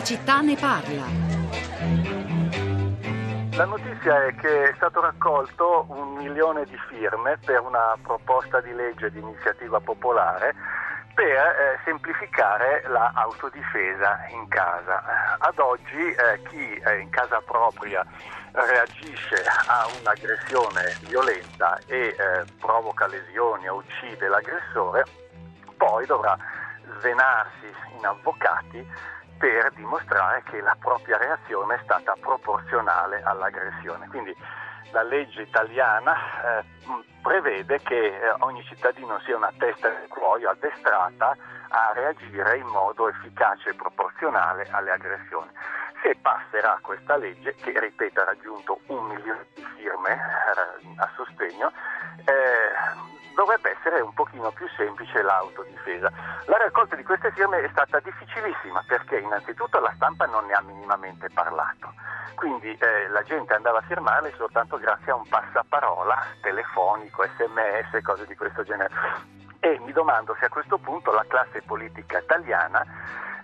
la città ne parla. La notizia è che è stato raccolto un milione di firme per una proposta di legge di iniziativa popolare per eh, semplificare l'autodifesa in casa. Ad oggi eh, chi è in casa propria reagisce a un'aggressione violenta e eh, provoca lesioni o uccide l'aggressore, poi dovrà svenarsi in avvocati per dimostrare che la propria reazione è stata proporzionale all'aggressione. Quindi la legge italiana eh, prevede che eh, ogni cittadino sia una testa di cuoio addestrata a reagire in modo efficace e proporzionale alle aggressioni. Se passerà questa legge, che ripeto ha raggiunto un milione di firme eh, a sostegno, eh, dovrebbe essere un pochino più semplice l'autodifesa. La raccolta di queste firme è stata difficilissima perché innanzitutto la stampa non ne ha minimamente parlato, quindi eh, la gente andava a firmarle soltanto grazie a un passaparola telefonico, sms, cose di questo genere. E mi domando se a questo punto la classe politica italiana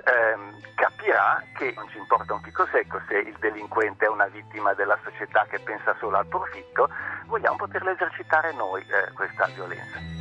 ehm, capirà che non ci importa un picco secco se il delinquente è una vittima della società che pensa solo al profitto, vogliamo poterla esercitare noi eh, questa violenza.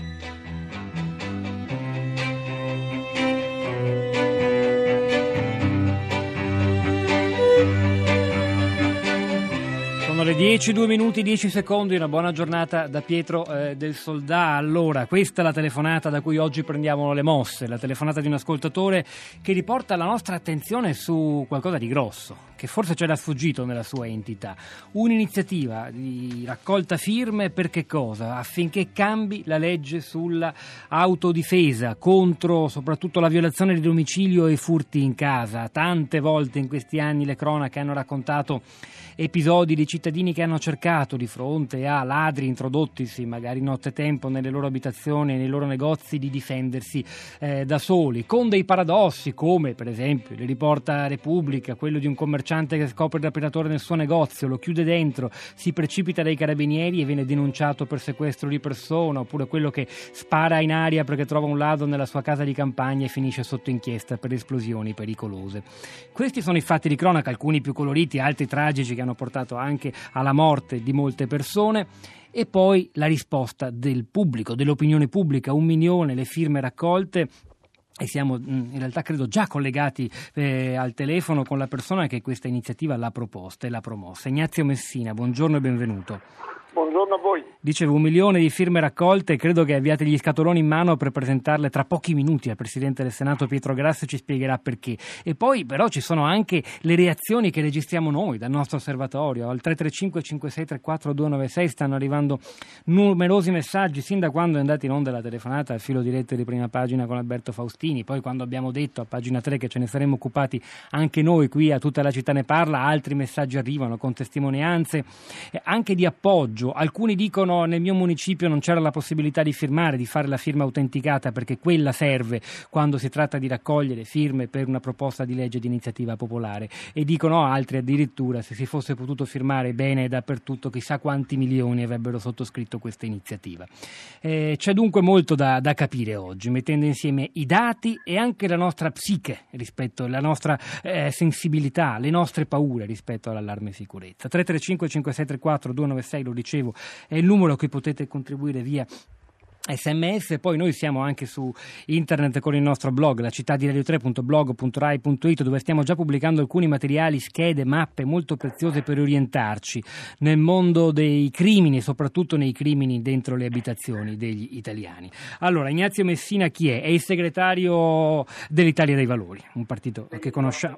Sono le 10, 2 minuti, 10 secondi, una buona giornata da Pietro eh, del Soldà. Allora, questa è la telefonata da cui oggi prendiamo le mosse, la telefonata di un ascoltatore che riporta la nostra attenzione su qualcosa di grosso, che forse c'era sfuggito nella sua entità. Un'iniziativa di raccolta firme per che cosa? Affinché cambi la legge sulla autodifesa contro soprattutto la violazione di domicilio e furti in casa. Tante volte in questi anni le cronache hanno raccontato episodi di cittadini che hanno cercato di fronte a ladri introdottisi magari nottetempo nelle loro abitazioni, nei loro negozi, di difendersi eh, da soli, con dei paradossi come per esempio le riporta Repubblica, quello di un commerciante che scopre il rapinatore nel suo negozio, lo chiude dentro, si precipita dai carabinieri e viene denunciato per sequestro di persona, oppure quello che spara in aria perché trova un ladro nella sua casa di campagna e finisce sotto inchiesta per esplosioni pericolose. Questi sono i fatti di cronaca, alcuni più coloriti, altri tragici che hanno portato anche alla morte di molte persone e poi la risposta del pubblico, dell'opinione pubblica, un milione le firme raccolte e siamo mm, in realtà credo già collegati eh, al telefono con la persona che questa iniziativa l'ha proposta e l'ha promossa. Ignazio Messina, buongiorno e benvenuto. Buongiorno a voi. Dicevo, un milione di firme raccolte, credo che abbiate gli scatoloni in mano per presentarle tra pochi minuti al Presidente del Senato Pietro Grasso ci spiegherà perché. E poi però ci sono anche le reazioni che registriamo noi dal nostro osservatorio. Al 335 5634 296 stanno arrivando numerosi messaggi, sin da quando è andata in onda la telefonata al filo diretto di prima pagina con Alberto Faustini, poi quando abbiamo detto a pagina 3 che ce ne saremmo occupati anche noi qui a tutta la città ne parla, altri messaggi arrivano con testimonianze eh, anche di appoggio passaggio. Alcuni dicono nel mio municipio non c'era la possibilità di firmare, di fare la firma autenticata perché quella serve quando si tratta di raccogliere firme per una proposta di legge di iniziativa popolare e dicono altri addirittura se si fosse potuto firmare bene dappertutto chissà quanti milioni avrebbero sottoscritto questa iniziativa. Eh, c'è dunque molto da, da, capire oggi, mettendo insieme i dati e anche la nostra psiche rispetto alla nostra eh, sensibilità, le nostre paure rispetto all'allarme sicurezza. 335 5634 296 lo dicevo dicevo, è il numero a cui potete contribuire via sms, poi noi siamo anche su internet con il nostro blog, la città di radio3.blog.rai.it dove stiamo già pubblicando alcuni materiali, schede, mappe molto preziose per orientarci nel mondo dei crimini, soprattutto nei crimini dentro le abitazioni degli italiani. Allora, Ignazio Messina chi è? È il segretario dell'Italia dei Valori, un partito che conosciamo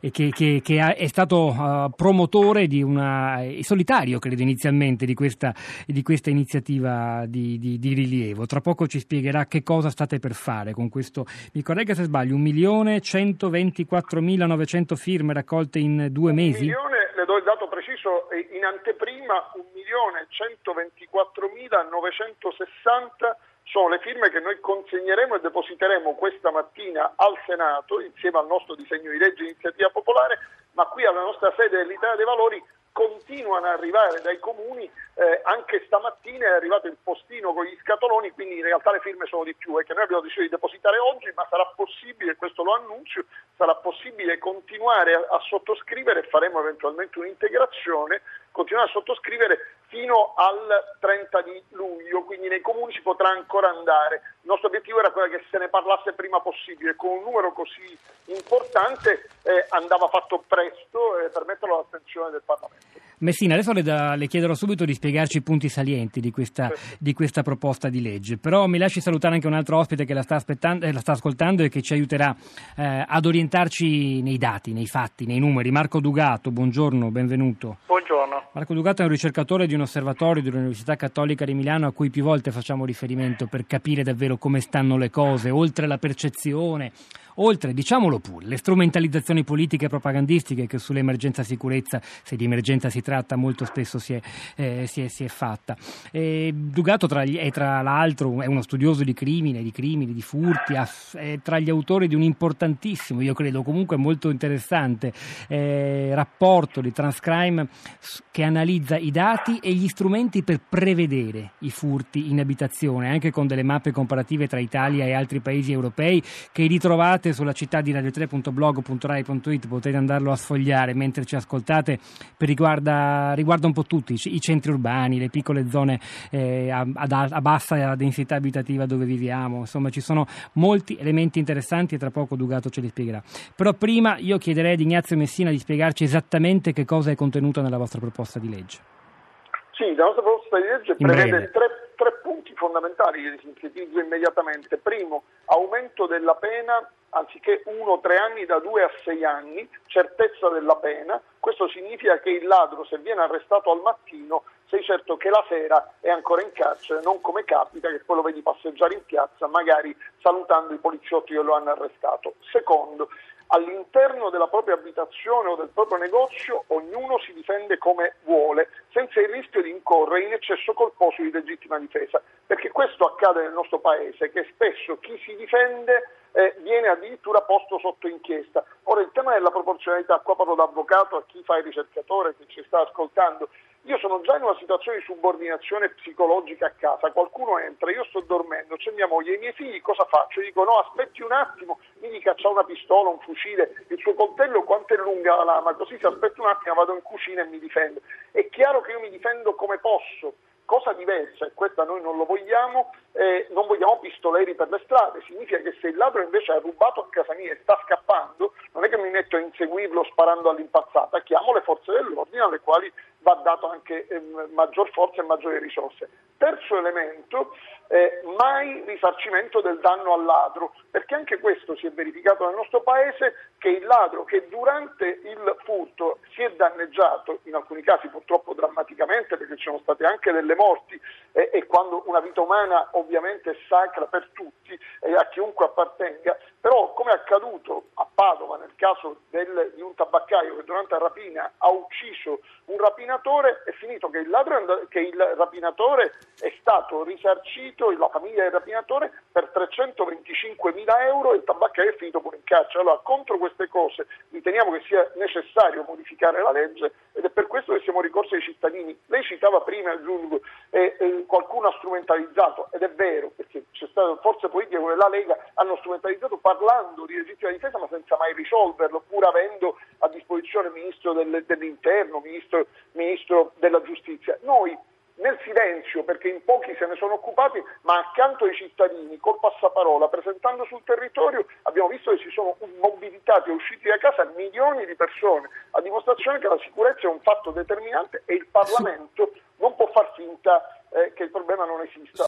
e che, che, che è stato uh, promotore di una, solitario credo inizialmente, di questa, di questa iniziativa di, di, di rilievo rilievo. Tra poco ci spiegherà che cosa state per fare con questo. Mi corregga se sbaglio, 1.124.900 firme raccolte in due mesi? Un milione, le do il dato preciso, in anteprima 1.124.960 sono le firme che noi consegneremo e depositeremo questa mattina al Senato insieme al nostro disegno di legge iniziativa popolare, ma qui alla nostra sede dell'Italia dei Valori continua continuano ad arrivare dai comuni, eh, anche stamattina è arrivato il postino con gli scatoloni, quindi in realtà le firme sono di più e che noi abbiamo deciso di depositare oggi, ma sarà possibile, questo lo annuncio, sarà possibile continuare a, a sottoscrivere faremo eventualmente un'integrazione, continuare a sottoscrivere fino al 30 di luglio, quindi nei comuni si potrà ancora andare. Il nostro obiettivo era quello che se ne parlasse prima possibile, con un numero così importante eh, andava fatto presto eh, per metterlo all'attenzione del Parlamento. Messina, adesso le, da, le, chiederò subito di spiegarci i punti salienti di questa, di questa, proposta di legge, però mi lasci salutare anche un altro ospite che la sta, eh, la sta ascoltando e che ci aiuterà eh, ad orientarci nei dati, nei fatti, nei numeri. Marco Dugato, buongiorno, benvenuto. Buongiorno. Marco Dugato è un ricercatore di un osservatorio dell'Università Cattolica di Milano a cui più volte facciamo riferimento per capire davvero come stanno le cose, oltre la percezione oltre, diciamolo pure, le strumentalizzazioni politiche e propagandistiche che sull'emergenza sicurezza, se di emergenza si tratta, molto spesso si è, eh, si è, si è fatta. E Dugato tra gli, è tra l'altro è uno studioso di crimine, di crimini, di furti, è tra gli autori di un importantissimo, io credo comunque molto interessante, eh, rapporto di Transcrime che analizza i dati e gli strumenti per prevedere i furti in abitazione, anche con delle mappe comparative tra Italia e altri paesi europei che ritrovate trovate sulla città di radio3.blog.rai.it, potete andarlo a sfogliare mentre ci ascoltate, per riguarda, riguarda un po' tutti, i centri urbani, le piccole zone eh, a, a, bassa densità abitativa dove viviamo, insomma ci sono molti elementi interessanti e tra poco Dugato ce li spiegherà. Però prima io chiederei ad Ignazio Messina di spiegarci esattamente che cosa è contenuto nella vostra proposta di legge. Sì, la nostra proposta di legge prevede tre, tre punti fondamentali che sintetizzo immediatamente. Primo, aumento della pena anziché uno o tre anni da due a sei anni, certezza della pena. Questo significa che il ladro, se viene arrestato al mattino, sei certo che la sera è ancora in carcere, non come capita che poi lo vedi passeggiare in piazza, magari salutando i poliziotti che lo hanno arrestato. Secondo, all'interno della propria abitazione o del proprio negozio ognuno si difende come vuole, senza il rischio di incorrere in eccesso colposo di legittima difesa, perché questo accade nel nostro paese, che spesso chi si difende eh, viene addirittura posto sotto inchiesta. Ora il tema della proporzionalità, qua parlo da avvocato a chi fa il ricercatore che ci sta ascoltando, io sono già in una situazione di subordinazione psicologica a casa, qualcuno entra, io sto dormendo, c'è mia moglie, i miei figli cosa faccio? Io dico no, aspetti un attimo, mi dica c'ha una pistola, un fucile, il suo coltello quanto è lunga la lama, così se aspetto un attimo vado in cucina e mi difendo. È chiaro che io mi difendo come posso, Cosa diversa, e questa noi non lo vogliamo, eh, non vogliamo pistoleri per le strade, significa che se il ladro invece ha rubato a casa mia e sta scappando, a inseguirlo sparando all'impazzata, chiamo le forze dell'ordine alle quali va dato anche eh, maggior forza e maggiori risorse. Terzo elemento, eh, mai risarcimento del danno al ladro, perché anche questo si è verificato nel nostro Paese che il ladro che durante il furto si è danneggiato, in alcuni casi purtroppo drammaticamente perché ci sono state anche delle morti eh, e quando una vita umana ovviamente è sacra per tutti e a chiunque appartenga, però come è accaduto a Padova nel caso del, di un tabaccaio che durante la rapina ha ucciso un rapinatore, è finito che il, ladro, che il rapinatore è stato risarcito, la famiglia del rapinatore, per 325 mila euro e il tabaccaio è finito pure in carcere. Allora, contro queste cose riteniamo che sia necessario modificare la legge ed è per questo che siamo ricorsi ai cittadini. Lei citava prima, aggiungo, eh, eh, qualcuno ha strumentalizzato, ed è vero, c'è stato forze politiche come la Lega hanno strumentalizzato parlando di legittima difesa ma senza mai risolverlo, pur avendo a disposizione il Ministro del, dell'Interno, Ministro, Ministro della Giustizia. Noi nel silenzio, perché in pochi se ne sono occupati, ma accanto ai cittadini, col passaparola, presentando sul territorio, abbiamo visto che si sono mobilitati e usciti da casa milioni di persone, a dimostrazione che la sicurezza è un fatto determinante e il Parlamento non può far finta eh, che il problema non esista.